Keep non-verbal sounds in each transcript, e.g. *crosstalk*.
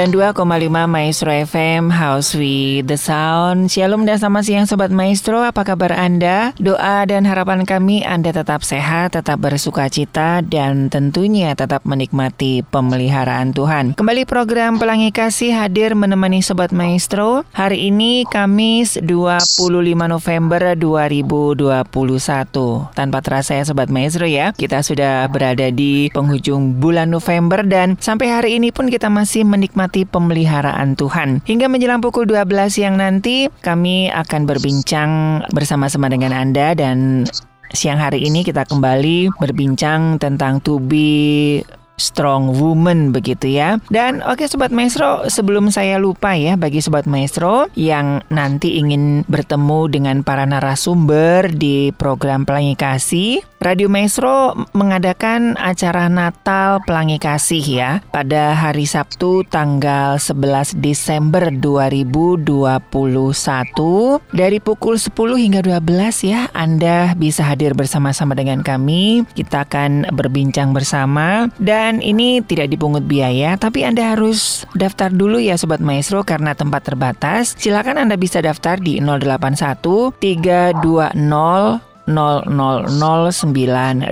92,5 Maestro FM House with the Sound. Shalom dan selamat siang Sobat Maestro. Apa kabar Anda? Doa dan harapan kami Anda tetap sehat, tetap bersuka cita Dan tentunya tetap menikmati pemeliharaan Tuhan. Kembali program Pelangi Kasih hadir menemani Sobat Maestro. Hari ini Kamis 25 November 2021 Tanpa terasa ya Sobat Maestro ya Kita sudah berada di penghujung bulan November Dan sampai hari ini pun kita masih menikmati menikmati pemeliharaan Tuhan. Hingga menjelang pukul 12 siang nanti, kami akan berbincang bersama-sama dengan Anda dan siang hari ini kita kembali berbincang tentang to be strong woman begitu ya. Dan oke okay, sobat maestro, sebelum saya lupa ya bagi sobat maestro yang nanti ingin bertemu dengan para narasumber di program Pelangi Kasih, Radio Maestro mengadakan acara Natal Pelangi Kasih ya pada hari Sabtu tanggal 11 Desember 2021 dari pukul 10 hingga 12 ya Anda bisa hadir bersama-sama dengan kami. Kita akan berbincang bersama dan ini tidak dipungut biaya tapi Anda harus daftar dulu ya Sobat Maestro karena tempat terbatas. Silakan Anda bisa daftar di 081 320 000925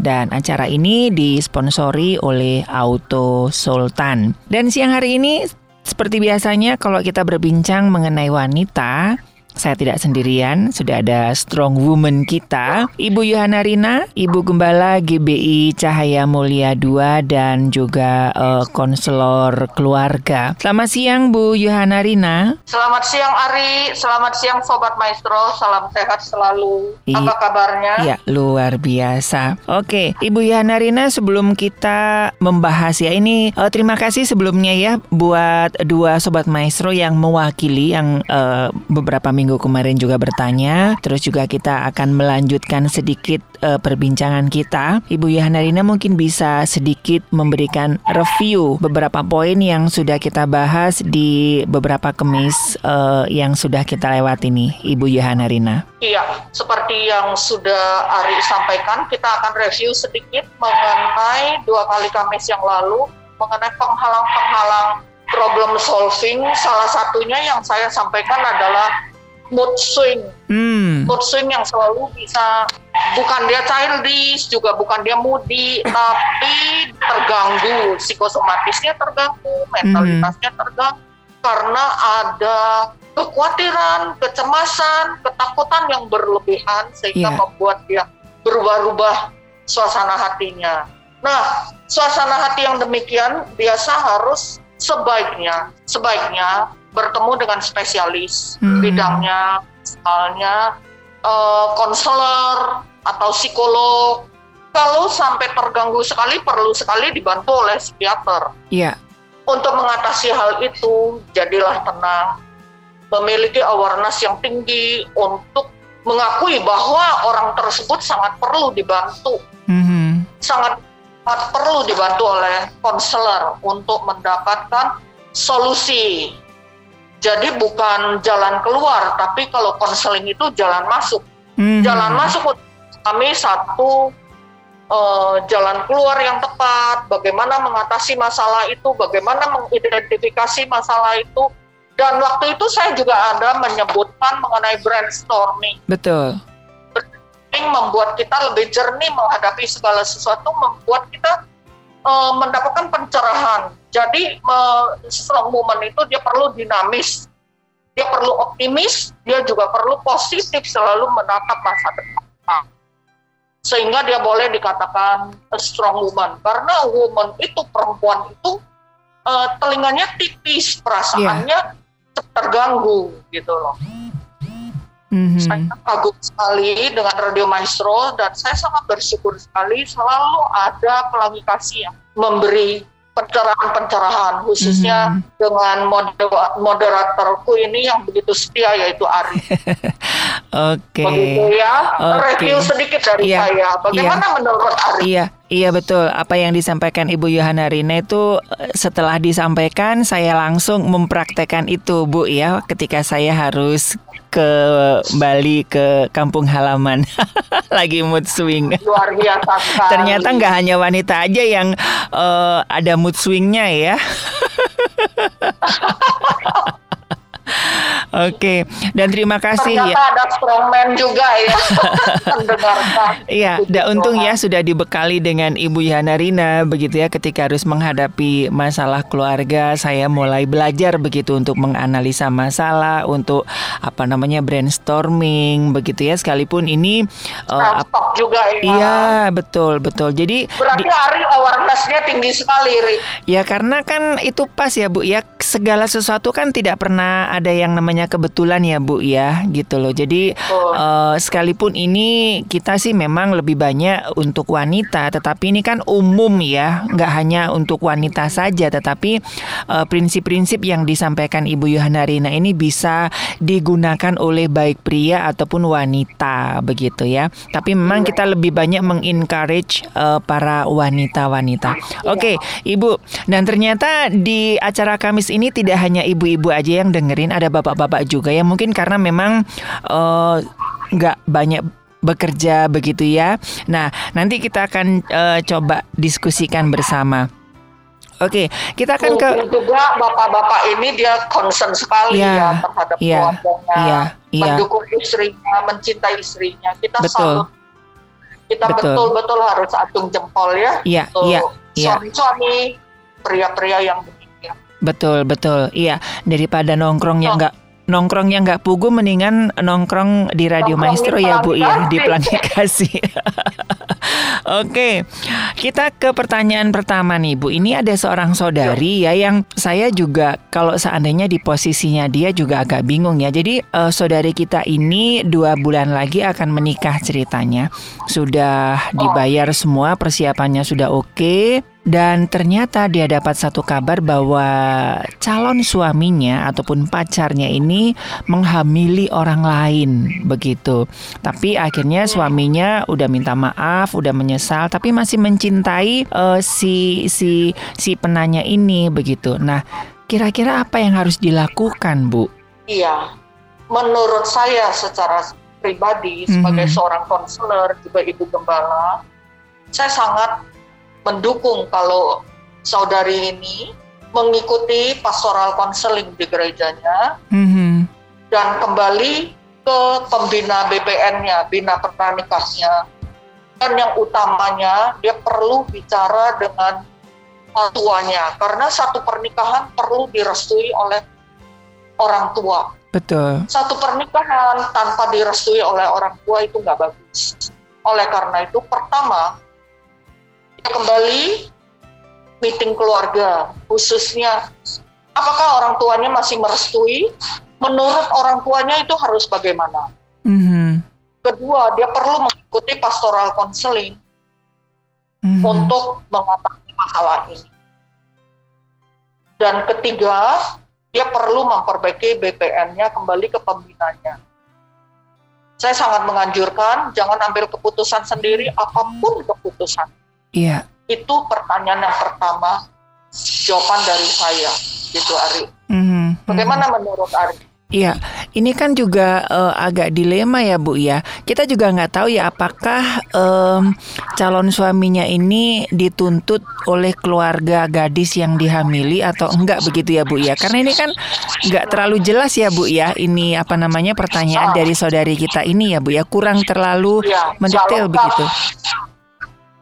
dan acara ini disponsori oleh Auto Sultan. Dan siang hari ini seperti biasanya kalau kita berbincang mengenai wanita, saya tidak sendirian, sudah ada strong woman kita, Ibu Yohana Rina, Ibu Gembala GBI Cahaya Mulia II dan juga uh, konselor keluarga. Selamat siang Bu Yohana Rina. Selamat siang Ari, selamat siang Sobat Maestro, salam sehat selalu. I Apa kabarnya? Ya, luar biasa. Oke, Ibu Yohana Rina sebelum kita membahas ya ini uh, terima kasih sebelumnya ya buat dua Sobat Maestro yang mewakili yang uh, beberapa minggu minggu kemarin juga bertanya. Terus juga kita akan melanjutkan sedikit uh, perbincangan kita. Ibu Yahanarina mungkin bisa sedikit memberikan review beberapa poin yang sudah kita bahas di beberapa kemis uh, yang sudah kita lewat ini, Ibu Yahanarina. Iya, seperti yang sudah Ari sampaikan, kita akan review sedikit mengenai dua kali kamis yang lalu mengenai penghalang-penghalang problem solving. Salah satunya yang saya sampaikan adalah mood swing. Hmm. Mood swing yang selalu bisa bukan dia childish, juga bukan dia moody, tapi terganggu, psikosomatisnya terganggu, mentalitasnya hmm. terganggu karena ada kekhawatiran, kecemasan, ketakutan yang berlebihan sehingga yeah. membuat dia berubah-ubah suasana hatinya. Nah, suasana hati yang demikian biasa harus sebaiknya sebaiknya bertemu dengan spesialis hmm. bidangnya, misalnya uh, konselor atau psikolog. Kalau sampai terganggu sekali, perlu sekali dibantu oleh psikiater. Iya. Yeah. Untuk mengatasi hal itu, jadilah tenang, memiliki awareness yang tinggi untuk mengakui bahwa orang tersebut sangat perlu dibantu, mm-hmm. sangat sangat perlu dibantu oleh konselor untuk mendapatkan solusi jadi bukan jalan keluar, tapi kalau konseling itu jalan masuk. Hmm. Jalan masuk kami satu uh, jalan keluar yang tepat, bagaimana mengatasi masalah itu, bagaimana mengidentifikasi masalah itu. Dan waktu itu saya juga ada menyebutkan mengenai brainstorming. Betul. reframing membuat kita lebih jernih menghadapi segala sesuatu, membuat kita uh, mendapatkan pencerahan. Jadi strong woman itu dia perlu dinamis, dia perlu optimis, dia juga perlu positif selalu menatap masa depan. Sehingga dia boleh dikatakan a strong woman karena woman itu perempuan itu uh, telinganya tipis, perasaannya yeah. terganggu gitu loh. Mm-hmm. Saya kagum sekali dengan Radio Maestro dan saya sangat bersyukur sekali selalu ada pelangi kasih yang memberi pencerahan-pencerahan khususnya mm-hmm. dengan moderatorku ini yang begitu setia yaitu Ari. *laughs* Oke. Okay. Begitu ya. Okay. Review sedikit dari yeah. saya. Bagaimana yeah. menurut Ari? Iya, iya betul. Apa yang disampaikan Ibu Yohana Rina itu eh, setelah disampaikan saya langsung mempraktekkan itu Bu ya ketika saya harus ke Bali ke kampung halaman. *laughs* Lagi mood swing. Luar biasa sekali. ternyata nggak hanya wanita aja yang uh, ada mood swingnya ya *laughs* Oke, dan terima kasih Ternyata ya. ada strongman juga ya. *laughs* Iya, dan untung ya sudah dibekali dengan Ibu Yana Rina begitu ya ketika harus menghadapi masalah keluarga, saya mulai belajar begitu untuk menganalisa masalah, untuk apa namanya brainstorming begitu ya sekalipun ini uh, juga ya. Iya, betul, betul. Jadi berarti Ari awarenessnya tinggi sekali, Ri. Ya karena kan itu pas ya Bu ya segala sesuatu kan tidak pernah ada yang namanya kebetulan ya Bu ya gitu loh. Jadi oh. uh, sekalipun ini kita sih memang lebih banyak untuk wanita, tetapi ini kan umum ya, nggak hanya untuk wanita saja, tetapi uh, prinsip-prinsip yang disampaikan Ibu Yohana Rina ini bisa digunakan oleh baik pria ataupun wanita begitu ya. Tapi memang kita lebih banyak mengencourage uh, para wanita-wanita. Oke, okay, Ibu. Dan ternyata di acara Kamis ini tidak hanya ibu-ibu aja yang dengerin, ada bapak-bapak juga ya mungkin karena memang eh, nggak uh, banyak bekerja begitu ya. Nah nanti kita akan uh, coba diskusikan bersama. Oke, kita akan ke juga bapak-bapak ini dia concern sekali ya, ya terhadap ya, keluarganya, ya, ya. mendukung istrinya, mencintai istrinya. Kita betul. kita betul-betul harus acung jempol ya. Iya, iya, iya. Suami-suami pria-pria yang Betul, betul. Iya, daripada nongkrong yang nggak nongkrongnya nggak pugu mendingan nongkrong di Radio nongkrong Maestro ya Bu ya di planifikasi. *laughs* Oke, kita ke pertanyaan pertama nih Bu. Ini ada seorang saudari ya yang saya juga kalau seandainya di posisinya dia juga agak bingung ya. Jadi uh, saudari kita ini dua bulan lagi akan menikah ceritanya. Sudah dibayar semua persiapannya sudah oke. Okay. Dan ternyata dia dapat satu kabar bahwa calon suaminya ataupun pacarnya ini menghamili orang lain begitu. Tapi akhirnya suaminya udah minta maaf, udah menyesal, tapi masih mencintai uh, si si si penanya ini begitu. Nah, kira-kira apa yang harus dilakukan, Bu? Iya, menurut saya secara pribadi sebagai mm -hmm. seorang konselor juga ibu gembala, saya sangat mendukung kalau saudari ini mengikuti pastoral konseling di gerejanya mm-hmm. dan kembali ke pembina BPN-nya, bina pernikahnya. Dan yang utamanya dia perlu bicara dengan tuanya karena satu pernikahan perlu direstui oleh orang tua. Betul. Satu pernikahan tanpa direstui oleh orang tua itu nggak bagus. Oleh karena itu pertama kembali meeting keluarga khususnya apakah orang tuanya masih merestui? Menurut orang tuanya itu harus bagaimana? Mm-hmm. kedua dia perlu mengikuti pastoral counseling mm-hmm. untuk mengatasi masalah ini. Dan ketiga dia perlu memperbaiki BPN-nya kembali ke pembinanya. Saya sangat menganjurkan jangan ambil keputusan sendiri apa pun keputusan Iya. Itu pertanyaan yang pertama jawaban dari saya, gitu Ari. Mm-hmm. Bagaimana menurut Ari? Iya, ini kan juga uh, agak dilema ya Bu ya. Kita juga nggak tahu ya apakah um, calon suaminya ini dituntut oleh keluarga gadis yang dihamili atau enggak begitu ya Bu ya. Karena ini kan nggak terlalu jelas ya Bu ya. Ini apa namanya pertanyaan dari saudari kita ini ya Bu ya. Kurang terlalu ya, mendetail begitu.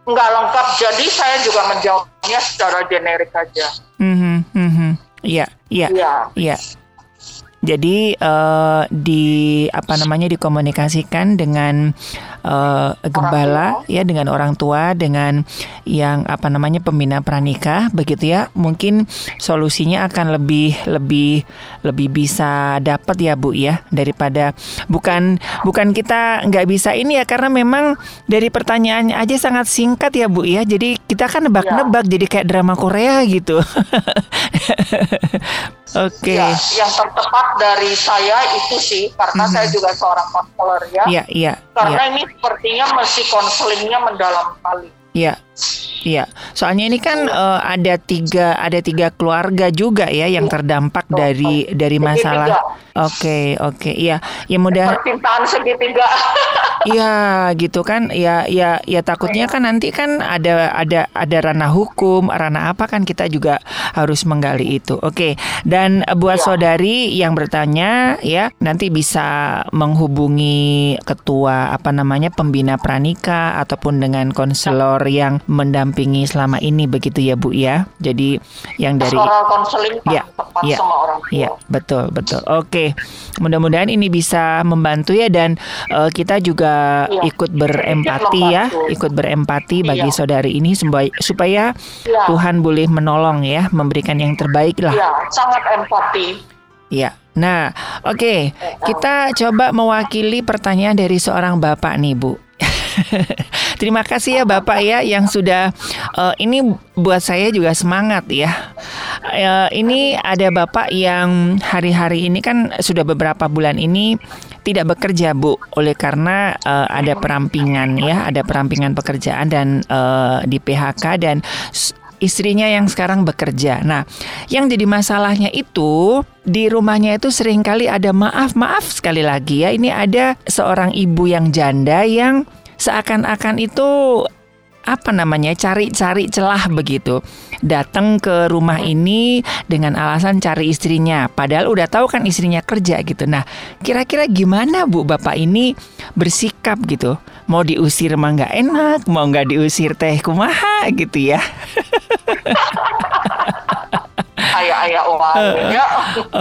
Nggak lengkap, jadi saya juga menjawabnya secara generik aja. Mm -hmm, mm -hmm. Iya, iya, iya. Jadi uh, di apa namanya dikomunikasikan dengan uh, gembala ya dengan orang tua dengan yang apa namanya pembina pranikah begitu ya. Mungkin solusinya akan lebih lebih lebih bisa dapat ya Bu ya daripada bukan bukan kita nggak bisa ini ya karena memang dari pertanyaannya aja sangat singkat ya Bu ya. Jadi kita kan nebak-nebak ya. jadi kayak drama Korea gitu. *laughs* Oke. Okay. Ya, yang tertepat dari saya itu sih karena mm -hmm. saya juga seorang konselor ya. Iya, iya. Karena ya. ini sepertinya masih konselingnya mendalam sekali. Iya. Iya, soalnya ini kan uh, ada tiga ada tiga keluarga juga ya yang terdampak dari dari masalah. Oke, oke, iya, ya mudah. Percintaan segitiga. *laughs* Iya, gitu kan, ya, ya, ya takutnya kan nanti kan ada ada ada ranah hukum, ranah apa kan kita juga harus menggali itu. Oke, dan buat ya. saudari yang bertanya ya nanti bisa menghubungi ketua apa namanya pembina pranika ataupun dengan konselor yang mendampingi selama ini begitu ya Bu ya. Jadi yang dari konseling ya, ya, sama orang tua. Ya, betul, betul. Oke. Mudah-mudahan ini bisa membantu ya dan uh, kita juga ya. ikut berempati ya, ikut berempati bagi ya. saudari ini supaya ya. Tuhan boleh menolong ya, memberikan yang terbaik lah. Ya, sangat empati. Ya. Nah, oke, okay. kita coba mewakili pertanyaan dari seorang bapak nih, Bu. *laughs* Terima kasih ya Bapak ya yang sudah uh, ini buat saya juga semangat ya. Uh, ini ada Bapak yang hari-hari ini kan sudah beberapa bulan ini tidak bekerja Bu oleh karena uh, ada perampingan ya, ada perampingan pekerjaan dan uh, di PHK dan istrinya yang sekarang bekerja. Nah, yang jadi masalahnya itu di rumahnya itu sering kali ada maaf, maaf sekali lagi ya. Ini ada seorang ibu yang janda yang seakan-akan itu apa namanya cari-cari celah begitu datang ke rumah ini dengan alasan cari istrinya padahal udah tahu kan istrinya kerja gitu nah kira-kira gimana bu bapak ini bersikap gitu mau diusir mah nggak enak mau nggak diusir teh kumaha gitu ya *laughs* ayah-ayah ya.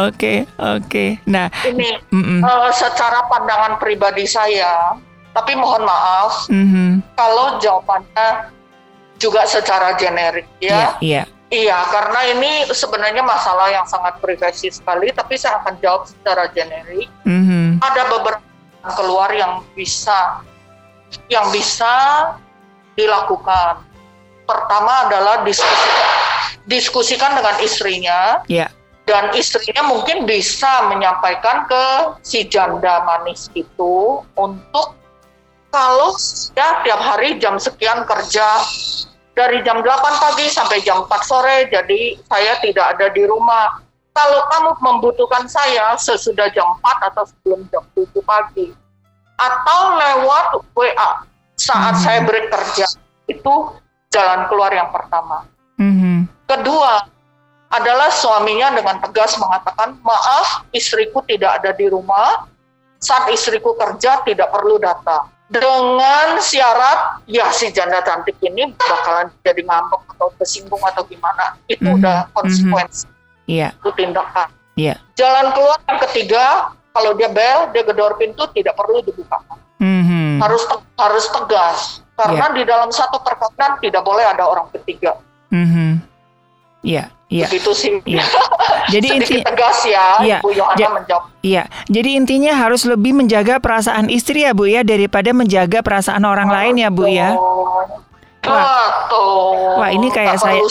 Oke, oke. Nah, ini mm -mm. Uh, secara pandangan pribadi saya, tapi mohon maaf mm-hmm. kalau jawabannya juga secara generik ya. Iya. Yeah, Iya, karena ini sebenarnya masalah yang sangat privasi sekali, tapi saya akan jawab secara generik. Mm-hmm. Ada beberapa keluar yang bisa yang bisa dilakukan. Pertama adalah diskusi diskusikan dengan istrinya. Yeah. Dan istrinya mungkin bisa menyampaikan ke si janda manis itu untuk kalau ya tiap hari jam sekian kerja dari jam 8 pagi sampai jam 4 sore jadi saya tidak ada di rumah kalau kamu membutuhkan saya sesudah jam 4 atau sebelum jam 7 pagi atau lewat WA saat mm -hmm. saya break kerja itu jalan keluar yang pertama mm -hmm. kedua adalah suaminya dengan tegas mengatakan maaf istriku tidak ada di rumah saat istriku kerja tidak perlu datang dengan syarat ya si janda cantik ini bakalan jadi ngambek atau tersinggung atau gimana itu mm -hmm. udah mhm. konsekuensi mm-hmm. yeah. itu tindakan yeah. jalan keluar yang ketiga kalau dia bel dia gedor pintu tidak perlu dibuka mm-hmm. harus te- harus tegas karena yeah. di dalam satu perkawinan tidak boleh ada orang ketiga mm-hmm. yeah. Iya. Begitu sih. Iya. *laughs* Jadi inti tegas ya, iya. Bu Yohana ja menjawab. Iya. Jadi intinya harus lebih menjaga perasaan istri ya Bu ya daripada menjaga perasaan orang oh, lain ya Bu ya. Wah, Betul. Wah ini kayak saya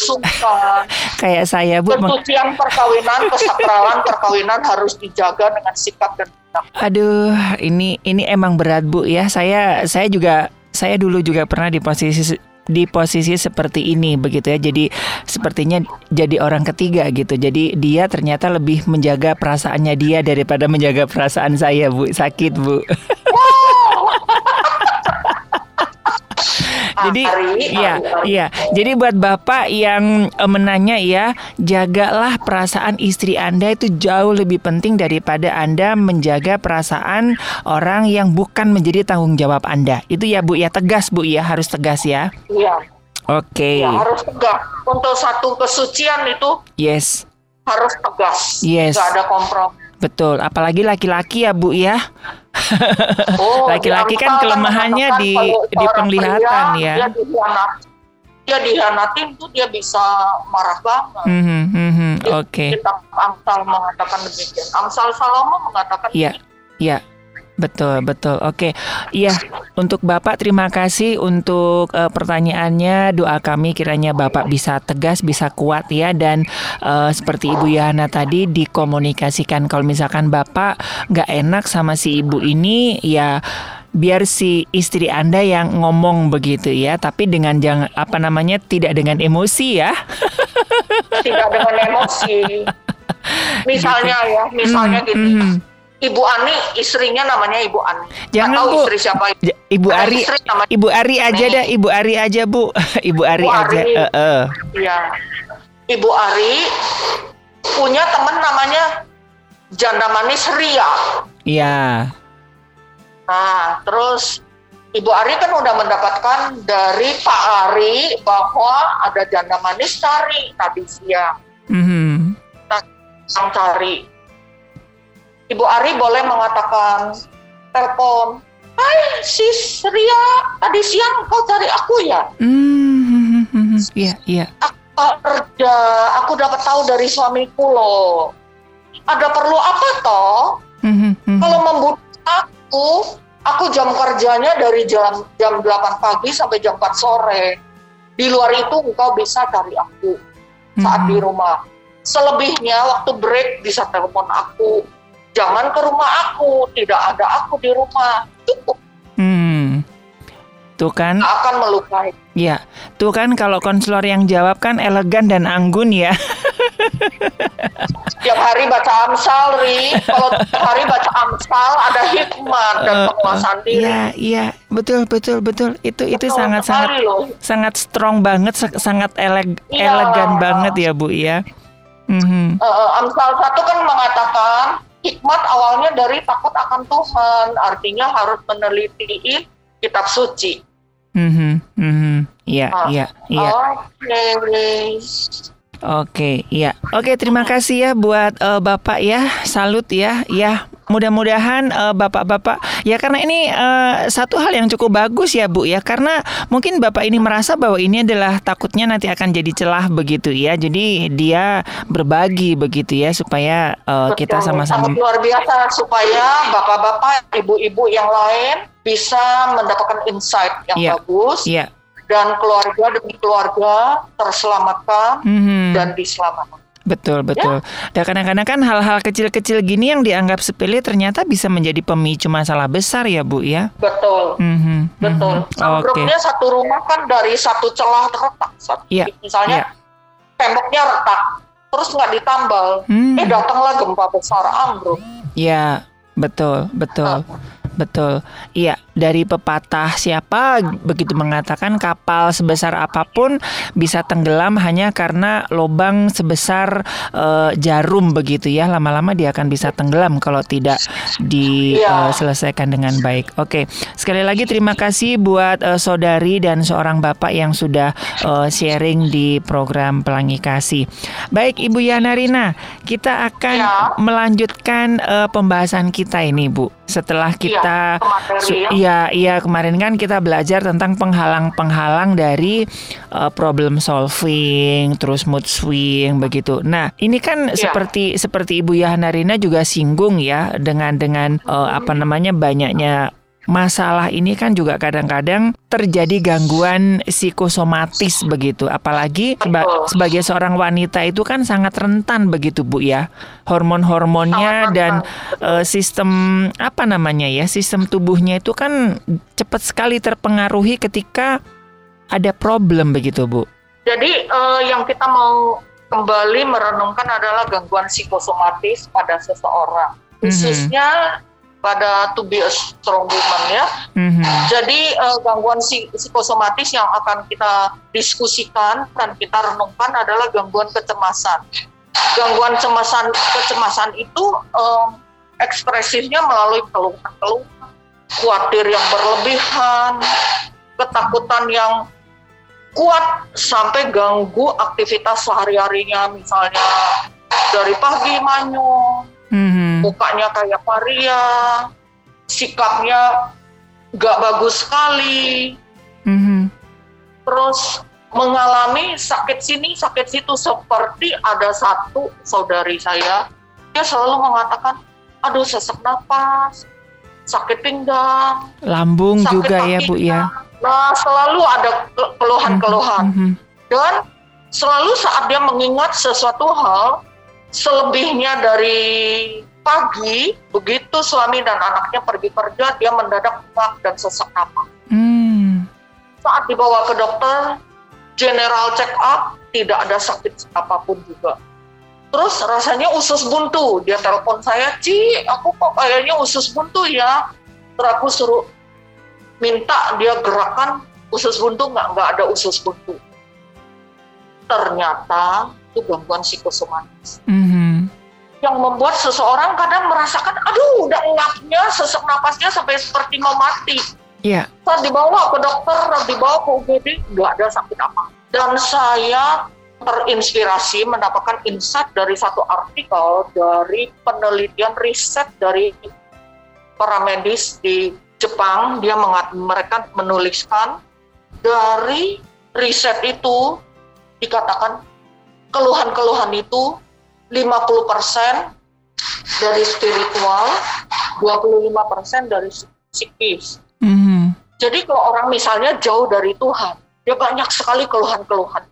*laughs* kayak saya Bu. Pencucian perkawinan, *laughs* kesakralan perkawinan harus dijaga dengan sikap dan tindak. Aduh, ini ini emang berat Bu ya. Saya saya juga saya dulu juga pernah di posisi di posisi seperti ini begitu ya. Jadi sepertinya jadi orang ketiga gitu. Jadi dia ternyata lebih menjaga perasaannya dia daripada menjaga perasaan saya, Bu. Sakit, Bu. *laughs* Jadi iya iya. Jadi buat Bapak yang uh, menanya ya, jagalah perasaan istri Anda itu jauh lebih penting daripada Anda menjaga perasaan orang yang bukan menjadi tanggung jawab Anda. Itu ya Bu ya tegas Bu ya, harus tegas ya. Iya. Oke. Okay. Ya, harus tegas. Untuk satu kesucian itu Yes. harus tegas. Yes. Gak ada kompromi. Betul, apalagi laki-laki ya Bu ya. Oh, *laughs* Laki-laki di kan kelemahannya di di penglihatan pria, ya. Dia dihianat, dia dihianatin tuh dia bisa marah banget. Mhm, mhm, Oke. Kitab Amsal mengatakan demikian. Amsal Salomo mengatakan Iya, iya. Betul, betul. Oke. Iya, untuk Bapak terima kasih untuk uh, pertanyaannya. Doa kami kiranya Bapak bisa tegas, bisa kuat ya dan uh, seperti Ibu Yana tadi dikomunikasikan kalau misalkan Bapak nggak enak sama si ibu ini ya biar si istri Anda yang ngomong begitu ya, tapi dengan jangan apa namanya tidak dengan emosi ya. tidak dengan emosi. *laughs* Misalnya ya, misalnya Hmm, gini. mhm. Ibu Ani, istrinya namanya Ibu Ani. Nggak Jangan, tahu Bu. istri siapa Ibu Ada Ari, Ibu Ari aja Nih. dah, Ibu Ari aja Bu, *laughs* Ibu Ari Ibu aja. Ari. Eh. Iya. Ibu Ari punya teman namanya Janda Manis Ria. Iya. Nah, terus Ibu Ari kan udah mendapatkan dari Pak Ari bahwa ada janda manis cari tadi siang. Mhm. Sang cari. Ibu Ari boleh mengatakan telepon, Hai sis Ria, tadi siang kau cari aku ya? Mhm. *laughs* Iya, iya. Aku kerja, aku dapat tahu dari suamiku loh. Ada perlu apa toh? Mhm, mhm. Kalau membunuh aku, aku jam kerjanya dari jam jam 8 pagi sampai jam 4 sore. Di luar itu engkau bisa cari aku saat di rumah. Selebihnya waktu break bisa telepon aku. Jangan ke rumah aku, tidak ada aku di rumah. Cukup Hmm. Tuh kan, akan melukai. ya. Tuh kan kalau konselor yang jawab kan elegan dan anggun ya. Tiap hari baca Amsal, Ri. Kalau tiap hari baca Amsal ada hikmat dan Eh, penguasaan diri. Iya, iya, betul, betul, betul. Itu itu Betul sangat sekali sangat loh. sangat strong banget, sa- sangat eleg- Iya. elegan banget ya Bu ya. Mhm. Eh, eh, Amsal satu kan mengatakan hikmat awalnya dari takut akan Tuhan, artinya harus meneliti kitab suci. Mhm, mhm. Iya, Ah. iya, iya. Oke. Oke, iya. Oke, terima kasih ya buat eh, Bapak ya. Salut ya. Ya, mudah-mudahan eh, Bapak-bapak ya karena ini eh, satu hal yang cukup bagus ya, Bu ya. Karena mungkin Bapak ini merasa bahwa ini adalah takutnya nanti akan jadi celah begitu ya. Jadi dia berbagi begitu ya supaya eh, kita sama-sama luar biasa supaya bapak-bapak, ibu-ibu yang lain bisa mendapatkan insight yang Iya. bagus Iya. dan keluarga demi keluarga terselamatkan Mhm. dan diselamatkan. Betul, betul. Dan kadang-kadang kan hal-hal kecil-kecil gini yang dianggap sepele ternyata bisa menjadi pemicu masalah besar ya, Bu ya. Betul. Mhm, Betul. mhm. Oke. Ambruknya satu rumah kan dari satu celah retak. Satu- Iya, Misalnya temboknya retak, terus nggak ditambal. Hmm. Eh datanglah gempa besar ambruk. Ya, betul, betul. Betul. Iya, dari pepatah siapa begitu mengatakan kapal sebesar apa pun bisa tenggelam hanya karena lubang sebesar eh, jarum begitu ya. Lama-lama dia akan bisa tenggelam kalau tidak Iya. diselesaikan dengan baik. Oke, sekali lagi terima kasih buat eh, saudari dan seorang bapak yang sudah eh, sharing di program Pelangi Kasih. Baik, Ibu Yana Rina, kita akan Ya. melanjutkan eh, pembahasan kita ini, Bu. Setelah kita Iya, ke materi su- ya. iya iya kemarin kan kita belajar tentang penghalang-penghalang dari eh, problem solving, terus mood swing begitu. Nah, ini kan Iya. seperti seperti Ibu Yana Rina juga singgung ya dengan dengan eh, apa namanya banyaknya masalah ini kan juga kadang-kadang terjadi gangguan psikosomatis begitu. Apalagi seba- sebagai seorang wanita itu kan sangat rentan begitu Bu ya. Hormon-hormonnya dan eh, sistem apa namanya ya sistem tubuhnya itu kan cepat sekali terpengaruhi ketika ada problem begitu Bu? Jadi uh, yang kita mau kembali merenungkan adalah gangguan psikosomatis pada seseorang, mm-hmm. khususnya pada to be a strong woman ya. Mm-hmm. Jadi uh, gangguan psikosomatis yang akan kita diskusikan dan kita renungkan adalah gangguan kecemasan. Gangguan kecemasan kecemasan itu um, ekspresifnya melalui keluhan-keluhan, khawatir yang berlebihan, ketakutan yang kuat sampai ganggu aktivitas sehari-harinya misalnya dari pagi manyun mm-hmm. mukanya kayak paria, sikapnya gak bagus sekali, mm-hmm. terus mengalami sakit sini, sakit situ seperti ada satu saudari saya, dia selalu mengatakan, aduh sesak nafas, sakit pinggang, lambung sakit juga ya bu ya. Nah selalu ada keluhan-keluhan mm-hmm. dan selalu saat dia mengingat sesuatu hal selebihnya dari pagi begitu suami dan anaknya pergi kerja dia mendadak muak dan sesak napas. Hmm. Saat dibawa ke dokter, general check up tidak ada sakit apa pun juga. Terus rasanya usus buntu, dia telepon saya, Ci, aku kok kayaknya usus buntu ya. Terus aku suruh minta dia gerakan usus buntu nggak nggak ada usus buntu. Ternyata itu gangguan psikosomatis. Mm-hmm. Yang membuat seseorang kadang merasakan, aduh udah ngapnya, sesak napasnya sampai seperti mau mati. Iya. Yeah. Saat dibawa ke dokter, dibawa ke UGD, nggak ada sakit apa. Dan saya terinspirasi mendapatkan insight dari satu artikel dari penelitian riset dari para medis di Jepang. Dia mengat, mereka menuliskan dari riset itu dikatakan keluhan-keluhan itu 50% dari spiritual, 25% dari psikis. Mm-hmm. Jadi kalau orang misalnya jauh dari Tuhan, dia banyak sekali keluhan-keluhan.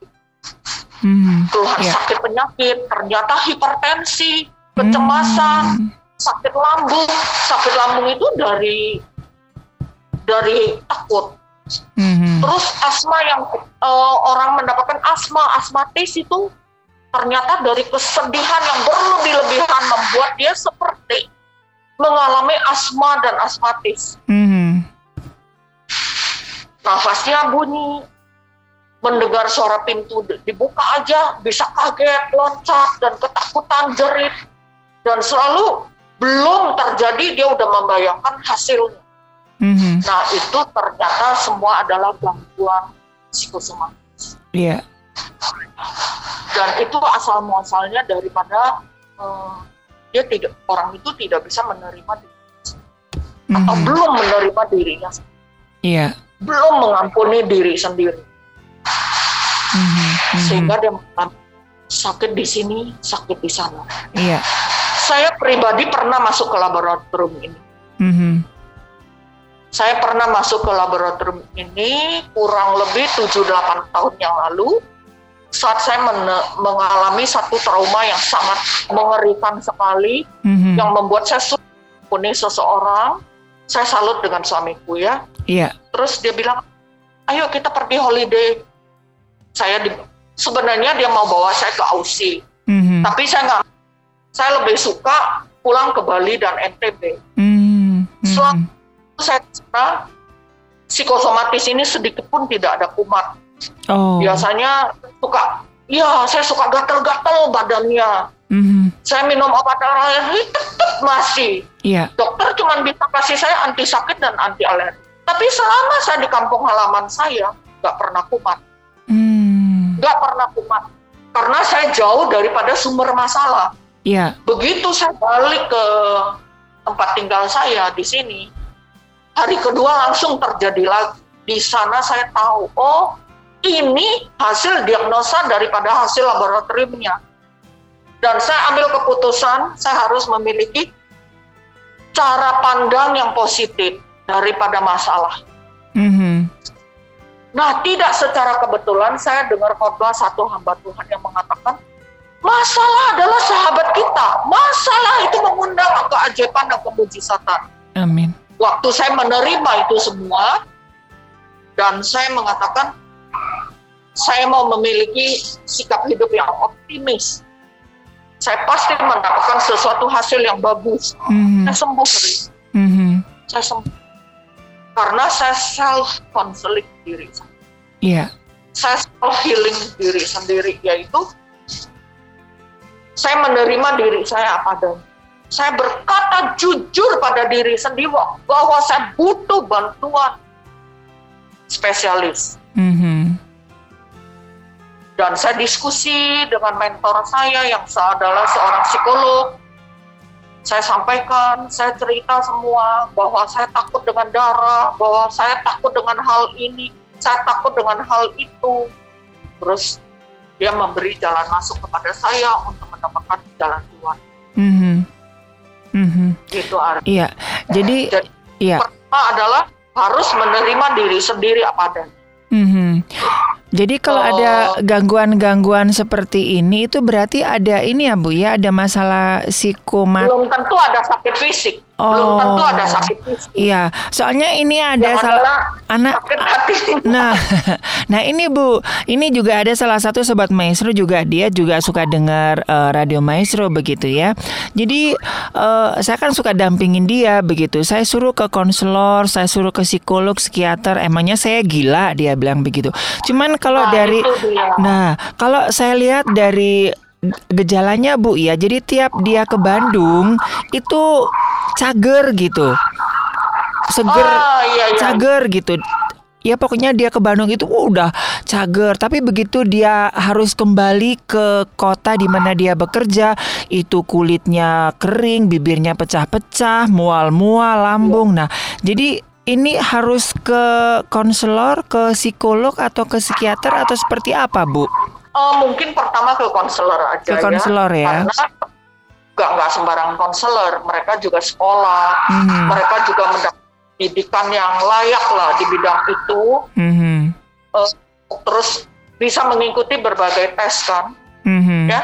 Mm-hmm. Keluhan yeah. sakit penyakit, ternyata hipertensi, kecemasan, mm-hmm. sakit lambung. Sakit lambung itu dari dari takut. Mm-hmm. Terus asma yang uh, orang mendapatkan asma, asmatis itu ternyata dari kesedihan yang berlebih-lebihan membuat dia seperti mengalami asma dan asmatis. Mm-hmm. Nafasnya bunyi, mendengar suara pintu dibuka aja bisa kaget, loncat dan ketakutan, jerit dan selalu belum terjadi dia udah membayangkan hasilnya. Mm-hmm. Nah itu ternyata semua adalah gangguan psikosomatis. Iya. Yeah dan itu asal muasalnya daripada uh, dia tidak orang itu tidak bisa menerima diri mm-hmm. atau belum menerima dirinya yeah. belum mengampuni diri sendiri mm-hmm. sehingga dia sakit di sini sakit di sana yeah. saya pribadi pernah masuk ke laboratorium ini mm-hmm. saya pernah masuk ke laboratorium ini kurang lebih 7-8 tahun yang lalu saat saya mengalami satu trauma yang sangat mengerikan sekali, mm-hmm. yang membuat saya sulit seseorang, saya salut dengan suamiku ya. Iya. Yeah. Terus dia bilang, ayo kita pergi holiday. Saya di, sebenarnya dia mau bawa saya ke Aussie, mm-hmm. tapi saya nggak. Saya lebih suka pulang ke Bali dan NTB. Mm-hmm. Selama saya psikosomatis ini sedikit pun tidak ada kumat Oh. Biasanya suka, iya saya suka gatel-gatel badannya. Mm-hmm. Saya minum obat alergi tetap masih. Yeah. Dokter cuma bisa kasih saya anti sakit dan anti alergi. Tapi selama saya di kampung halaman saya nggak pernah kumat. Mm. Nggak pernah kumat karena saya jauh daripada sumber masalah. Yeah. Begitu saya balik ke tempat tinggal saya di sini, hari kedua langsung terjadi lagi. Di sana saya tahu, oh ini hasil diagnosa daripada hasil laboratoriumnya. Dan saya ambil keputusan, saya harus memiliki cara pandang yang positif daripada masalah. Mm-hmm. Nah, tidak secara kebetulan saya dengar khotbah satu hamba Tuhan yang mengatakan, masalah adalah sahabat kita. Masalah itu mengundang keajaiban dan kemujizatan. Amin. Waktu saya menerima itu semua, dan saya mengatakan, saya mau memiliki sikap hidup yang optimis. Saya pasti mendapatkan sesuatu hasil yang bagus. Mhm. Saya sembuh, Ri. Mhm. saya sembuh. Karena saya self counseling diri saya. Iya. Saya self healing diri sendiri yaitu saya menerima diri saya apa adanya. Saya berkata jujur pada diri sendiri bahwa saya butuh bantuan spesialis. Mhm. Dan saya diskusi dengan mentor saya yang adalah seorang psikolog. Saya sampaikan, saya cerita semua bahwa saya takut dengan darah, bahwa saya takut dengan hal ini, saya takut dengan hal itu. Terus dia memberi jalan masuk kepada saya untuk mendapatkan jalan keluar. Mhm. Mhm. Gitu Ari. Iya. Jadi *laughs* Jadi iya. pertama adalah harus menerima diri sendiri apa adanya. Mhm. Jadi kalau Oh. ada gangguan-gangguan seperti ini itu berarti ada ini ya Bu ya, ada masalah psikomat. Belum tentu ada sakit fisik, belum Oh. tentu ada sakit fisik. Iya, soalnya ini ada Yang salah anak sakit hati. *laughs* Nah, nah ini Bu, ini juga ada salah satu sobat maestro juga dia juga suka dengar eh, radio maestro begitu ya. Jadi eh, saya kan suka dampingin dia begitu. Saya suruh ke konselor, saya suruh ke psikolog, psikiater. Emangnya saya gila dia bilang begitu. Cuman kalau Nah, dari. Nah, kalau saya lihat dari gejalanya Bu ya, jadi tiap dia ke Bandung itu cager gitu. Seger Oh, iya, iya. cager gitu. Ya pokoknya dia ke Bandung itu uh, udah cager, tapi begitu dia harus kembali ke kota di mana dia bekerja, itu kulitnya kering, bibirnya pecah-pecah, mual-mual, lambung. Nah, jadi ini harus ke konselor, ke psikolog atau ke psikiater atau seperti apa, Bu? Oh, mungkin pertama ke konselor aja Ke konselor ya. Karena nggak nggak sembarangan konselor, mereka juga sekolah, Mhm. mereka juga mendapat pendidikan yang layak lah di bidang itu, Mhm. terus bisa mengikuti berbagai tes kan, Mhm. ya,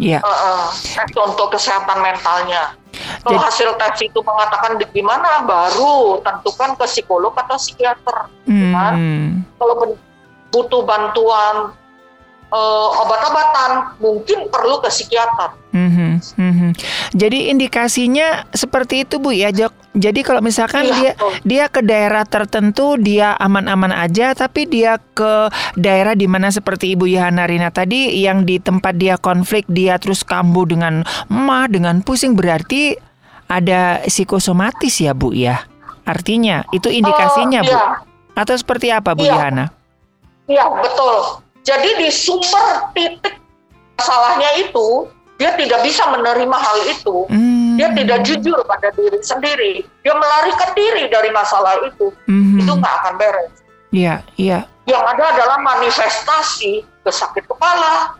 Iya. Eh, eh, tes untuk kesehatan mentalnya. Kalau Jadi- hasil tes itu mengatakan di gimana, baru tentukan ke psikolog atau psikiater. kan? Mhm. Kalau butuh bantuan eh, obat-obatan, mungkin perlu ke psikiater. Mhm, mhm. Jadi indikasinya seperti itu Bu ya, Jok. Jadi kalau misalkan Iya, dia betul. dia ke daerah tertentu dia aman-aman aja, tapi dia ke daerah di mana seperti Ibu Yohana Rina tadi yang di tempat dia konflik dia terus kambuh dengan emah dengan pusing berarti ada psikosomatis ya Bu ya. Artinya itu indikasinya Oh, Bu. iya. Atau seperti apa Bu Iya. Yohana? Iya, betul. Jadi di sumber titik masalahnya itu, dia tidak bisa menerima hal itu. Hmm. Dia tidak jujur pada diri sendiri. Dia melarikan diri dari masalah itu. Mhm. Itu nggak akan beres. Iya, iya. Yang ada adalah manifestasi ke sakit kepala,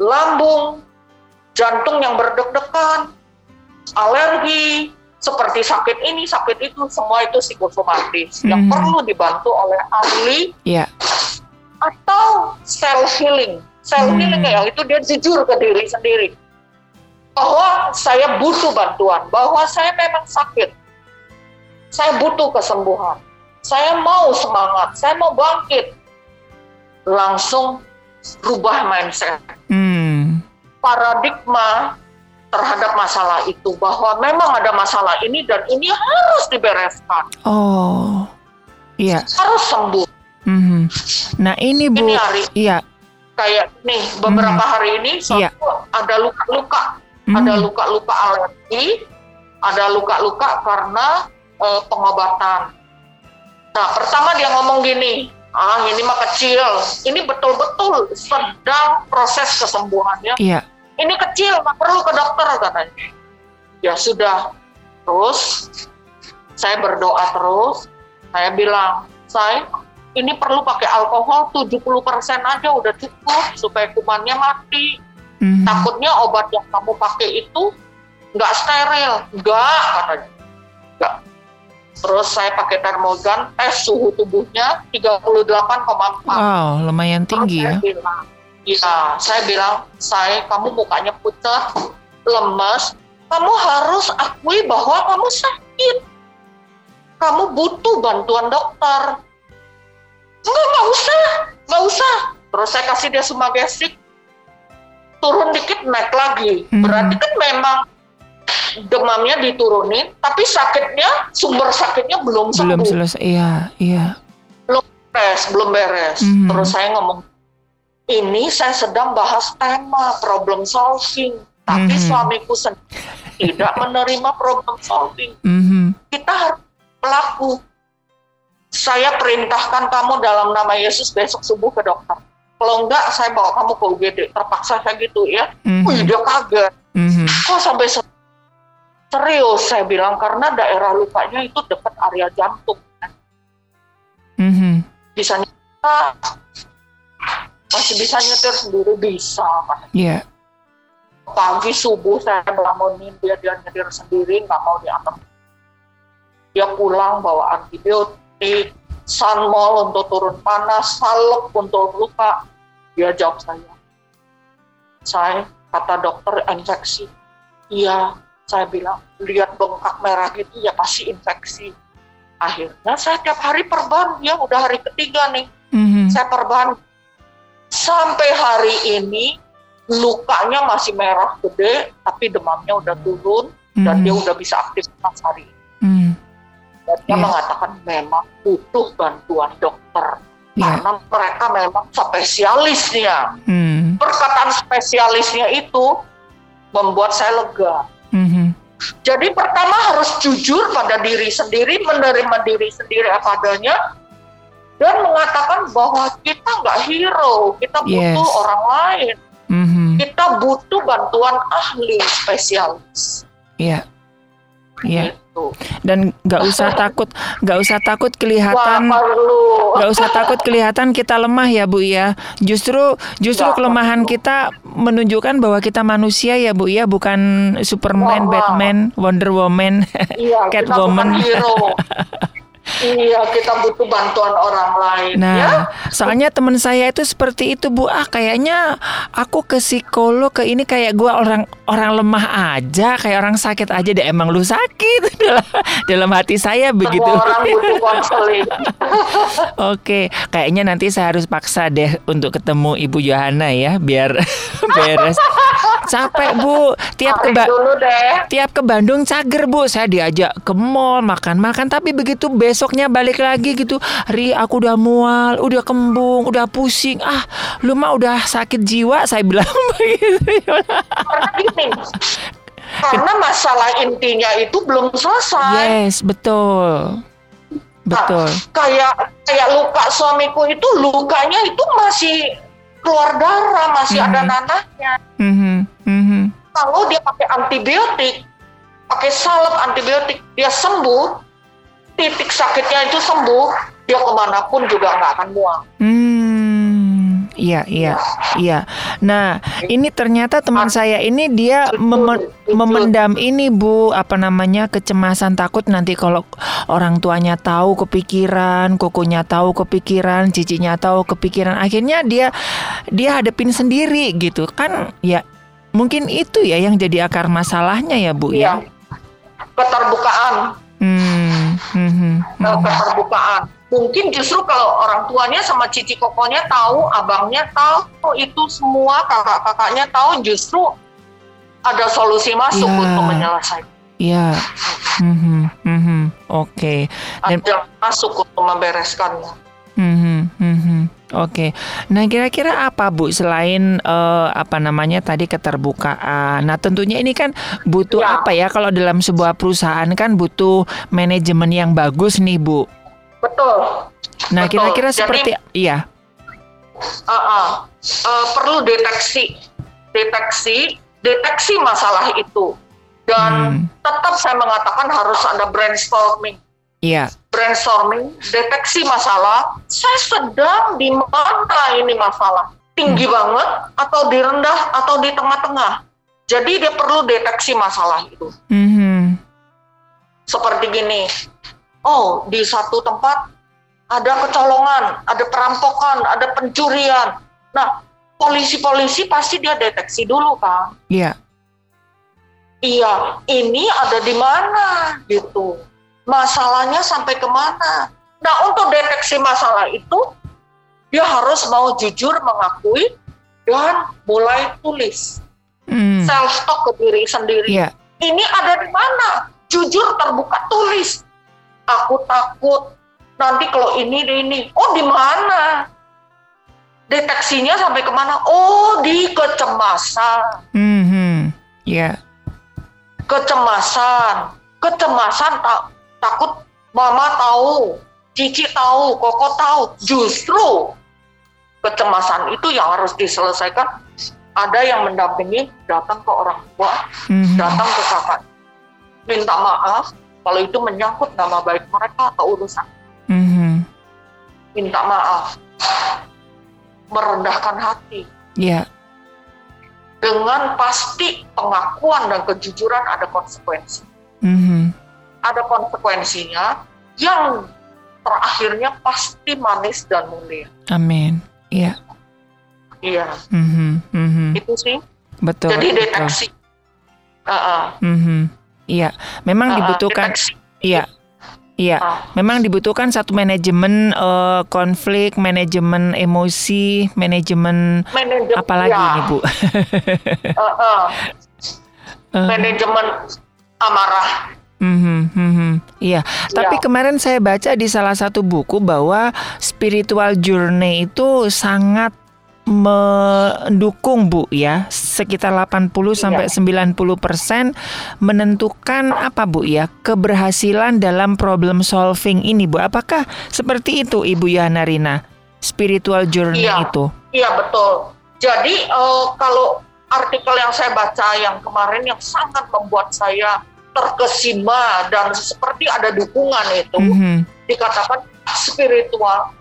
lambung, jantung yang berdek-dekan, alergi, seperti sakit ini, sakit itu, semua itu psikosomatis yang Mhm. perlu dibantu oleh ahli Iya. Atau self healing. Self Hmm. healing ya itu dia jujur ke diri sendiri bahwa saya butuh bantuan, bahwa saya memang sakit, saya butuh kesembuhan, saya mau semangat, saya mau bangkit, langsung rubah mindset, Hmm. paradigma terhadap masalah itu bahwa memang ada masalah ini dan ini harus dibereskan, Oh. Iya. harus sembuh. Mhm. Nah ini Bu, Ini Ari, iya, kayak nih beberapa hari ini Iya. ada luka-luka, Mhm. ada luka-luka alergi, ada luka-luka karena eh, pengobatan. Nah pertama dia ngomong gini, ah ini mah kecil, ini betul-betul sedang proses kesembuhannya. iya, Ini kecil, nggak perlu ke dokter katanya. Ya sudah, terus saya berdoa terus, saya bilang, saya ini perlu pakai alkohol 70% aja udah cukup supaya kumannya mati. Mhm. Takutnya obat yang kamu pakai itu nggak steril. Nggak, katanya. Nggak. Terus saya pakai termogan, tes suhu tubuhnya 38,4. Wow, lumayan tinggi ya. Terus bilang, Iya, saya bilang, saya kamu mukanya pucat, lemes, kamu harus akui bahwa kamu sakit. Kamu butuh bantuan dokter. Enggak, nggak usah, nggak usah. Terus saya kasih dia semagestik, turun dikit naik lagi. Mhm. Berarti kan memang demamnya diturunin, tapi sakitnya sumber sakitnya belum sembuh, Belum selesai. Iya, iya. beres, belum beres. Mhm. Terus saya ngomong, ini saya sedang bahas tema problem solving, tapi Mhm. suamiku sendiri tidak menerima problem solving. Mhm. Kita harus pelaku. Saya perintahkan kamu dalam nama Yesus besok subuh ke dokter. Kalau enggak, saya bawa kamu ke UGD. Terpaksa saya gitu ya. Mhm. Wih, dia kaget. Mhm. Kok sampai se- serius saya bilang karena daerah lukanya itu dekat area jantung. Mhm. Bisa nyetir, masih bisa nyetir sendiri bisa. Iya. Pagi subuh saya bangunin dia dia nyetir sendiri nggak mau diantar. Dia pulang bawa antibiotik, sunmol untuk turun panas, salep untuk luka. Dia jawab saya, saya kata dokter infeksi. Iya, saya bilang lihat bengkak merah gitu ya pasti infeksi. Akhirnya saya tiap hari perban, ya udah hari ketiga nih, Mhm. saya perban. Sampai hari ini lukanya masih merah gede, tapi demamnya udah turun dan Mhm. dia udah bisa aktivitas hari ini. Mhm. Dia Iya. mengatakan memang butuh bantuan dokter Iya. karena mereka memang spesialisnya. Mhm. Perkataan spesialisnya itu membuat saya lega. Mhm. Jadi pertama harus jujur pada diri sendiri, menerima diri sendiri apa adanya, dan mengatakan bahwa kita nggak hero, kita butuh Yes. orang lain, Mhm. kita butuh bantuan ahli spesialis. Iya. Iya. Gitu. Dan nggak usah *laughs* takut, nggak usah takut kelihatan nggak usah takut kelihatan kita lemah ya Bu ya. Justru justru Nggak kelemahan perlu. kita menunjukkan bahwa kita manusia ya Bu ya, bukan Superman, Wah. Batman, Wonder Woman. Iya, *laughs* Catwoman. *laughs* iya, kita butuh bantuan orang lain. Nah, ya, soalnya teman saya itu seperti itu Bu. Ah, kayaknya aku ke psikolog ke ini kayak gua orang orang lemah aja, kayak orang sakit aja deh. Emang lu sakit *laughs* dalam dalam hati saya begitu. semua orang *laughs* butuh konseling. Oke, kayaknya nanti saya harus paksa deh untuk ketemu Ibu Yohana ya, biar *laughs* beres. Capek Bu, tiap ke Ba- tiap ke Bandung cager Bu, saya diajak ke mall makan-makan, tapi begitu besoknya balik lagi gitu, Ri aku udah mual, udah kembung, udah pusing, ah lu mah udah sakit jiwa, saya bilang *laughs* begitu. Karena masalah intinya itu belum selesai. Yes, betul, betul. Kayak kayak luka suamiku itu lukanya itu masih keluar darah, masih ada Mhm. nanahnya. Mhm, mhm. Kalau dia pakai antibiotik, pakai salep antibiotik, dia sembuh, titik sakitnya itu sembuh, dia ke mana pun juga nggak akan mual. Hmm, iya, iya, iya. Nah, ini ternyata teman saya ini dia betul. memendam ini Bu, apa namanya kecemasan takut nanti kalau orang tuanya tahu kepikiran, kokonya tahu kepikiran, cicinya tahu kepikiran, akhirnya dia dia hadepin sendiri gitu kan? Ya, mungkin itu ya yang jadi akar masalahnya ya Bu Iya. ya. Keterbukaan, Hmm, hmm, hmm, hmm. keterbukaan. Mungkin justru kalau orang tuanya sama cici kokonya tahu, abangnya tahu, itu semua kakak-kakaknya tahu, justru ada solusi masuk Iya. untuk menyelesaikan. Iya. Hmm, hmm, hmm, hmm. Oke. Dan Ada masuk untuk membereskannya. Hmm, hmm, hmm. Oke. Nah, kira-kira apa Bu selain eh, apa namanya tadi keterbukaan. Nah, tentunya ini kan butuh Ya. apa ya kalau dalam sebuah perusahaan kan butuh manajemen yang bagus nih, Bu. Betul. Nah, kira-kira Jadi- seperti iya. Ah, ah. Eh, perlu deteksi, deteksi, deteksi masalah itu, dan Hmm. tetap saya mengatakan harus ada brainstorming, Iya. brainstorming, deteksi masalah. Saya sedang di mana ini masalah, tinggi banget atau di rendah atau di tengah-tengah. Jadi dia perlu deteksi masalah itu. Mhm. Seperti gini, oh di satu tempat ada kecolongan, ada perampokan, ada pencurian. Nah, polisi-polisi pasti dia deteksi dulu kan. Iya. Iya, ini ada di mana gitu. Masalahnya sampai ke mana. Nah, untuk deteksi masalah itu, dia harus mau jujur mengakui dan mulai tulis Hmm. self talk ke diri sendiri. Iya. Ini ada di mana? Jujur terbuka tulis. Aku takut nanti kalau ini ini. Oh di mana? Deteksinya sampai ke mana? Oh di kecemasan. Mhm. Iya. Kecemasan. Kecemasan tak takut mama tahu, cici tahu, koko tahu. Justru kecemasan itu yang harus diselesaikan. Ada yang mendampingi datang ke orang tua, Mhm. datang ke kakak, minta maaf kalau itu menyangkut nama baik mereka atau urusan. Mhm. Minta maaf, merendahkan hati. Iya. Dengan pasti pengakuan dan kejujuran ada konsekuensi. Mhm. Ada konsekuensinya yang terakhirnya pasti manis dan mulia. Amin. Iya. Iya, Mhm. Mhm. itu sih. Betul. Jadi betul. deteksi. Uh-uh. Mhm. Iya. Memang Uh-uh, dibutuhkan. deteksi. Iya. Iya. Ah. Memang dibutuhkan satu manajemen eh, konflik, manajemen emosi, manajemen Manajemen, apalagi ya, nih Bu? uh-uh. *laughs* Eh, Manajemen amarah. mhm, mhm. Iya, tapi Ya. kemarin saya baca di salah satu buku bahwa spiritual journey itu sangat mendukung Bu ya, sekitar 80 sampai 90 persen menentukan apa Bu ya keberhasilan dalam problem solving ini Bu. Apakah seperti itu Ibu Yana Rina? Spiritual journey Iya. itu. Iya betul. Jadi eh, kalau artikel yang saya baca yang kemarin yang sangat membuat saya terkesima dan seperti ada dukungan itu Mhm. dikatakan spiritual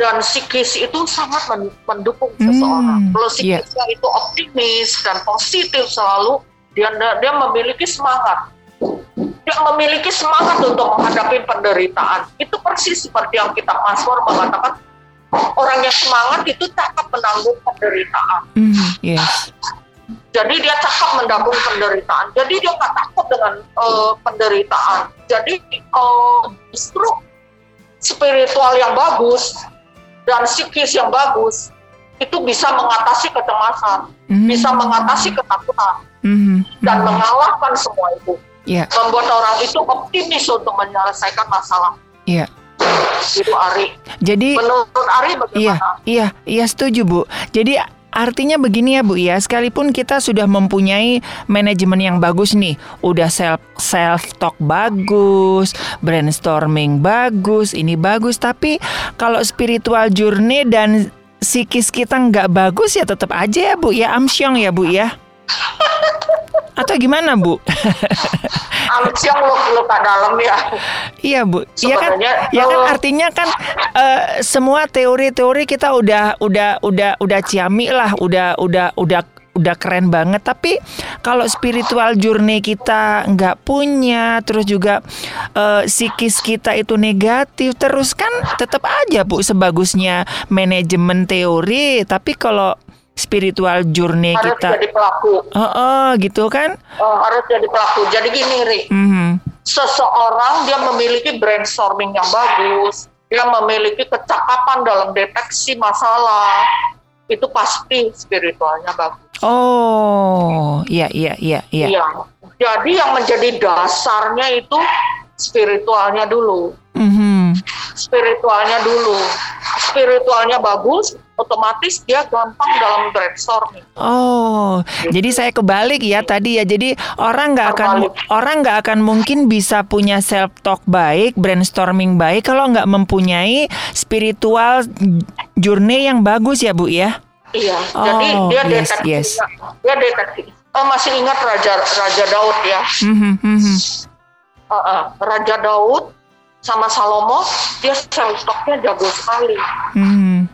dan psikis itu sangat men- mendukung Hmm, seseorang. Kalau iya. psikisnya itu optimis dan positif selalu dia dia memiliki semangat. Dia memiliki semangat untuk menghadapi penderitaan. Itu persis seperti yang kita Mazmur mengatakan orang yang semangat itu cakap menanggung penderitaan. Mhm, Yes. Jadi dia cakap menanggung penderitaan. Jadi dia nggak takut dengan eh, penderitaan. Jadi eh, justru spiritual yang bagus dan psikis yang bagus itu bisa mengatasi kecemasan, Mhm. bisa mengatasi ketakutan Mhm, dan mengalahkan semua itu. Iya. Membuat orang itu optimis untuk menyelesaikan masalah. Iya. Itu Ari. Jadi Menurut Ari Iya, bagaimana? iya, iya setuju Bu. Jadi artinya begini ya Bu ya, sekalipun kita sudah mempunyai manajemen yang bagus nih, udah self self talk bagus, brainstorming bagus, ini bagus, tapi kalau spiritual journey dan psikis kita nggak bagus ya tetap aja ya Bu ya, amsyong ya Bu ya. Atau gimana Bu? Amsyong luka dalam ya. Iya Bu, iya kan? Ya kan artinya kan eh, semua teori-teori kita udah udah udah udah ciamik lah, udah udah udah udah keren banget. Tapi kalau spiritual journey kita nggak punya, terus juga eh, psikis kita itu negatif, terus kan tetap aja bu sebagusnya manajemen teori. Tapi kalau spiritual journey harus kita, jadi pelaku. oh, oh gitu kan? Oh, harus jadi pelaku. Jadi gini, Ri. Mhm. seseorang dia memiliki brainstorming yang bagus, dia memiliki kecakapan dalam deteksi masalah, itu pasti spiritualnya bagus. Oh, iya iya iya iya. Iya. Jadi yang menjadi dasarnya itu spiritualnya dulu. Mhm. Spiritualnya dulu. Spiritualnya bagus, otomatis dia gampang dalam brainstorming. Oh, jadi saya kebalik ya tadi ya. Jadi orang nggak akan orang nggak akan mungkin bisa punya self talk baik, brainstorming baik kalau nggak mempunyai spiritual journey yang bagus ya bu ya. Iya. Oh, Jadi dia yes, deteksi. yes. Dia deteksi. Oh, masih ingat Raja Raja Daud ya? Mhm, mhm. Uh, uh, Raja Daud sama Salomo dia self talknya jago sekali. Mhm.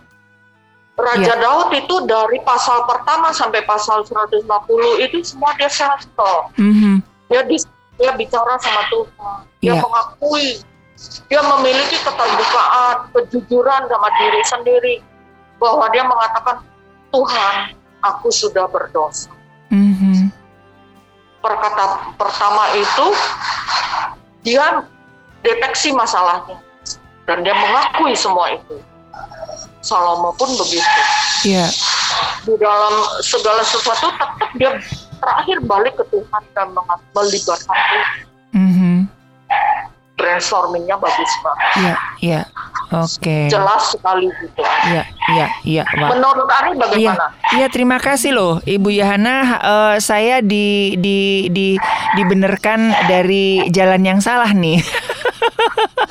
Raja Iya. Daud itu dari pasal pertama sampai pasal 150 itu semua dia self talk. Mhm. Dia dia bicara sama Tuhan. Dia Iya. mengakui dia memiliki keterbukaan, kejujuran sama diri sendiri bahwa dia mengatakan Tuhan, aku sudah berdosa. Mhm. Perkata pertama itu dia deteksi masalahnya dan dia mengakui semua itu. Salomo pun begitu. Iya. Di dalam segala sesuatu tetap dia terakhir balik ke Tuhan dan melibatkan Tuhan. Mhm. Brainstormingnya bagus banget. Iya, iya. Oke. Jelas sekali gitu. Iya, iya, iya. Menurut Ari bagaimana? iya terima kasih loh Ibu Yahana. Eh, saya di di di dibenerkan dari jalan yang salah nih. *laughs*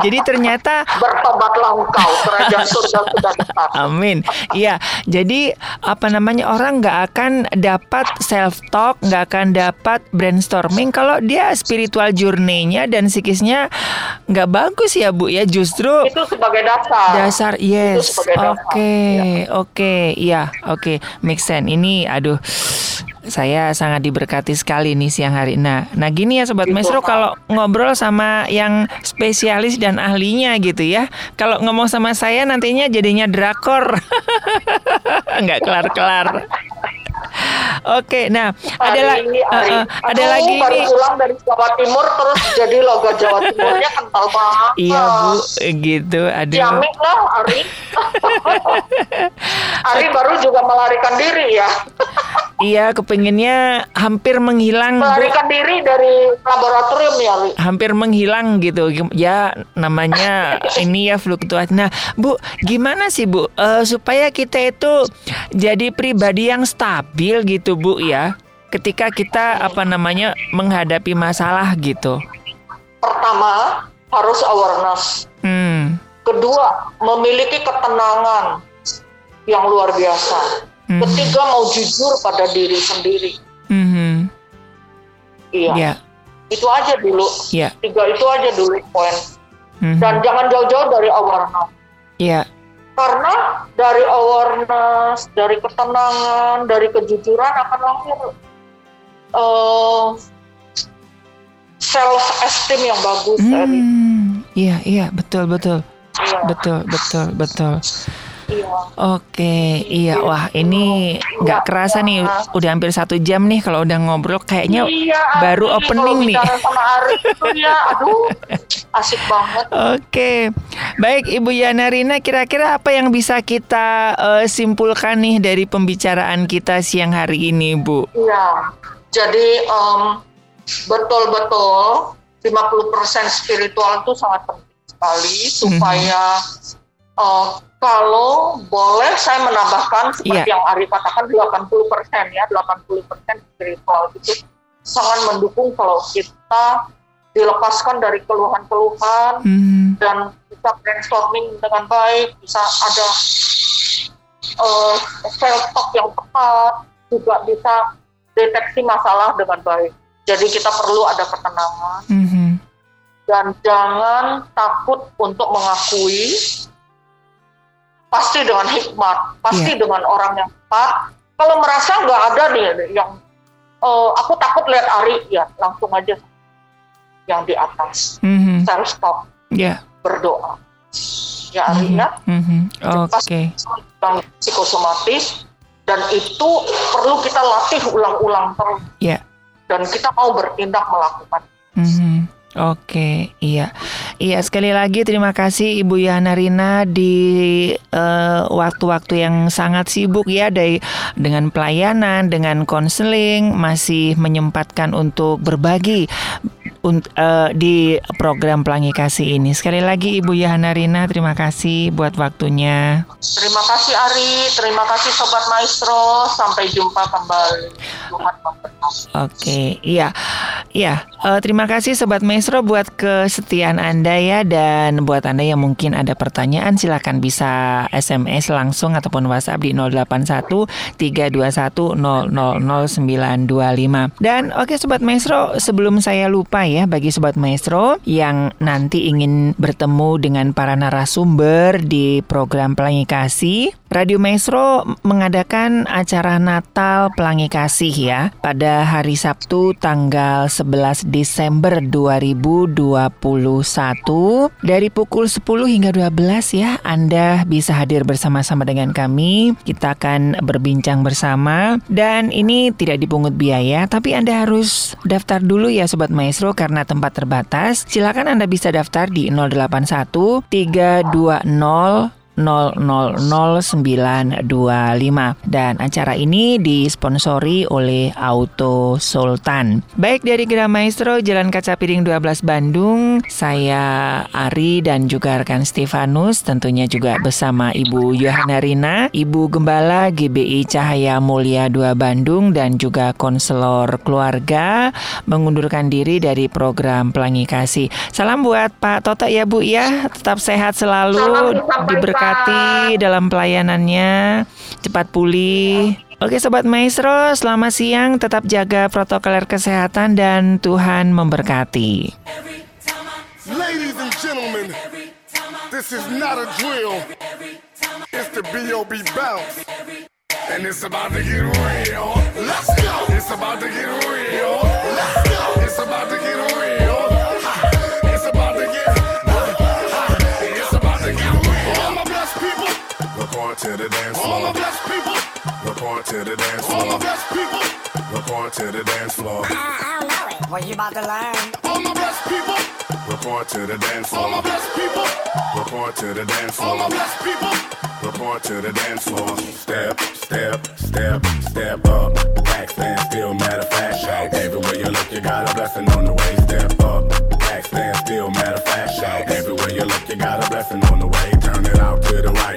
Jadi ternyata Bertobatlah engkau, kerajaan surga sudah dekat. Amin. Iya, jadi apa namanya orang nggak akan dapat self talk, nggak akan dapat brainstorming kalau dia spiritual journey-nya dan psikisnya nggak bagus ya Bu ya. Justru Itu sebagai dasar. dasar yes. dasar. Oke, oke, iya, oke, make sense. Ini aduh saya sangat diberkati sekali nih siang hari. Nah, nah gini ya sobat Gitu, maestro Pak. kalau ngobrol sama yang spesialis dan ahlinya gitu ya. Kalau ngomong sama saya nantinya jadinya drakor. *laughs* Nggak kelar-kelar. Oke, nah ada la- Ari, eh, Ari. eh, ada Aduh, lagi baru nih. pulang dari Jawa Timur terus jadi logo Jawa Timurnya kental banget. Iya Bu, gitu. Aduh. Ciamik lah Ari. *laughs* Ari baru juga melarikan diri ya. Iya, kepinginnya hampir menghilang Bu. Melarikan diri dari laboratorium ya Ari. hampir menghilang gitu ya namanya *laughs* ini ya fluktuasi. Nah Bu gimana sih Bu Eh, supaya kita itu jadi pribadi yang stabil gitu Bu ya ketika kita apa namanya menghadapi masalah gitu. Pertama harus awareness. Hmm. Kedua memiliki ketenangan yang luar biasa. Mhm. Ketiga mau jujur pada diri sendiri. Mhm. Iya. Ya, Itu aja dulu. ya. Tiga itu aja dulu poin. Mhm. Dan jangan jauh-jauh dari awareness. Ya, Karena dari awareness, dari ketenangan, dari kejujuran akan lahir eh, self esteem yang bagus. Eri. Hmm. Iya, iya, betul, betul, Iya, betul, betul, betul. iya. Oke, iya, wah ini nggak kerasa nih, udah hampir satu jam nih kalau udah ngobrol kayaknya Iya, baru opening nih. sama Ari itu ya, aduh, *laughs* asik banget. Oke, baik Ibu Yana Rina, kira-kira apa yang bisa kita eh, simpulkan nih dari pembicaraan kita siang hari ini, Bu? Iya, jadi em, betul-betul 50% spiritual itu sangat penting sekali supaya eh, kalau boleh saya menambahkan seperti Iya. yang Ari katakan 80% ya, 80% spiritual itu sangat mendukung kalau kita dilepaskan dari keluhan-keluhan Hmm, dan bisa brainstorming dengan baik, bisa ada uh, self talk yang tepat, juga bisa deteksi masalah dengan baik. Jadi kita perlu ada ketenangan mhm, dan jangan takut untuk mengakui pasti dengan hikmat, pasti dengan orang yang tepat. Kalau merasa nggak ada nih yang eh, aku takut lihat Ari ya langsung aja yang di atas. Mhm, self stop. Ya, berdoa. Ya Ari mhm, ya mhm, oke, yang psikosomatis. Dan itu perlu kita latih ulang-ulang terus. Ya. dan kita mau bertindak melakukan. Mhm. Oke, iya, iya sekali lagi terima kasih Ibu Yana Rina di eh, waktu-waktu yang sangat sibuk ya dari dengan pelayanan, dengan konseling, masih menyempatkan untuk berbagi eh, di program Pelangi Kasih ini. Sekali lagi Ibu Yana Rina, terima kasih buat waktunya. terima kasih Ari terima kasih Sobat Maestro sampai jumpa kembali Oke, iya, iya. Eh, terima kasih Sobat Maestro buat kesetiaan Anda ya dan buat Anda yang mungkin ada pertanyaan silakan bisa SMS langsung ataupun WhatsApp di 081 321 000925. Dan oke Sobat Maestro, sebelum saya lupa ya bagi Sobat Maestro yang nanti ingin bertemu dengan para narasumber di program Pelangi Kasih, Radio Maestro mengadakan acara Natal Pelangi Kasih ya pada hari Sabtu tanggal 11 Desember 2021 dari pukul 10 hingga 12 ya Anda bisa hadir bersama-sama dengan kami. Kita akan berbincang bersama. Dan ini tidak dipungut biaya tapi Anda harus daftar dulu ya Sobat Maestro karena tempat terbatas. Silakan Anda bisa daftar di 081 320 dan acara ini disponsori oleh Auto Sultan. Baik dari Gerah Maestro Jalan Kaca Piring 12 Bandung, saya Ari dan juga rekan Stefanus tentunya juga bersama Ibu Yohana Rina, Ibu Gembala GBI Cahaya Mulia 2 Bandung dan juga konselor keluarga mengundurkan diri dari program Pelangi Kasih. Salam buat Pak Toto ya Bu ya, tetap sehat selalu, diberkati dalam pelayanannya, cepat pulih. Oke Sobat Maestro, selamat siang, tetap jaga protokol kesehatan dan Tuhan memberkati. Ladies and gentlemen, this is not a drill, it's the B.O.B. bounce. And it's about to get real. Let's go. It's about to get real. Report to the dance floor. All my blessed people. Report to the dance floor. All my blessed people. Report to the dance floor. I, I don't know it. What you about to learn? All my blessed people. Report to the dance floor. All my blessed people. Report to the dance floor. All my blessed people. Report to the dance floor. Step, step, step, step up. Back stand still, matter of fact. Shout. Everywhere you look, you got a blessing on the way. Step up. Back stand still, matter of fact. Shout. Everywhere you look, you got a blessing on the way. Turn it out to the right.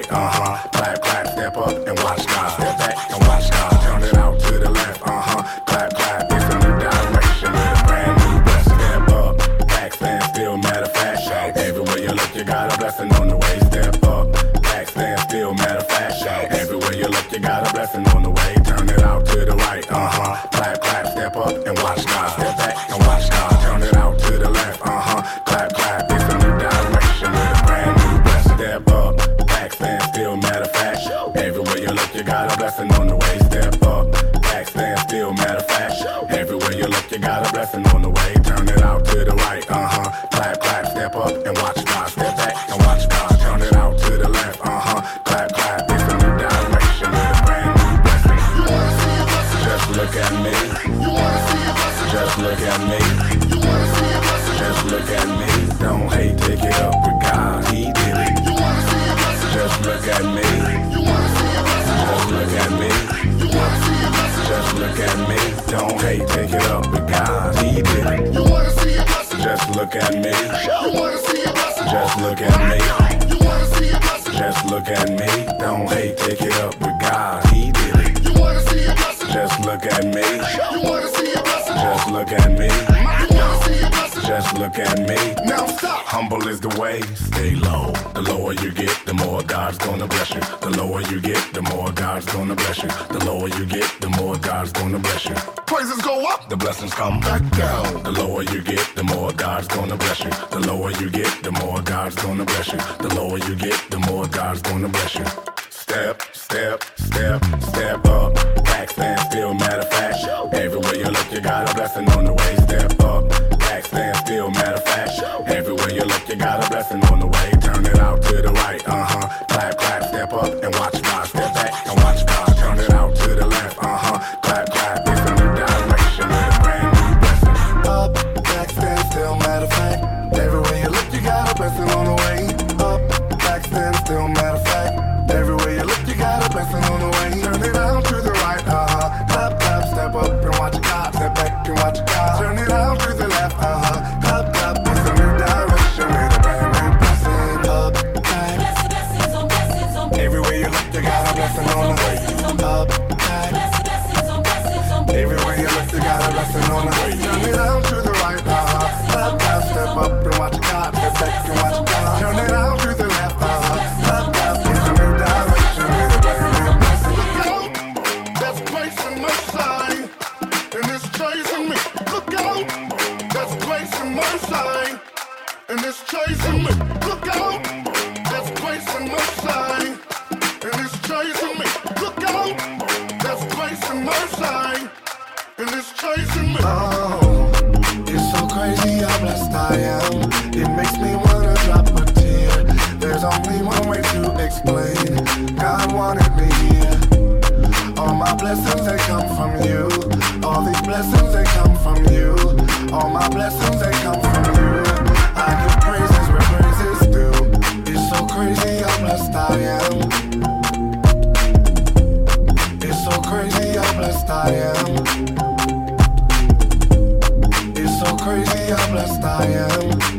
Bless you. Praises go up, the blessings come back down. The lower you get, the more God's gonna bless you. The lower you get, the more God's gonna bless you. The lower you get, the more God's gonna bless you. Step, step, step, step up. Back stand still, matter of fact. Everywhere you look, you got a blessing on the way. Step up. Back stand still, matter of fact. Everywhere you look, you got a blessing on the way. Turn it out to the right. Uh huh. Clap, clap, step up and watch God. Step back and watch God. There's only one way to explain. God wanted me here. All my blessings they come from you. All these blessings they come from you. All my blessings they come from you. I give praises where praises due. It's so crazy how blessed I am. It's so crazy how blessed I am. It's so crazy how blessed I am.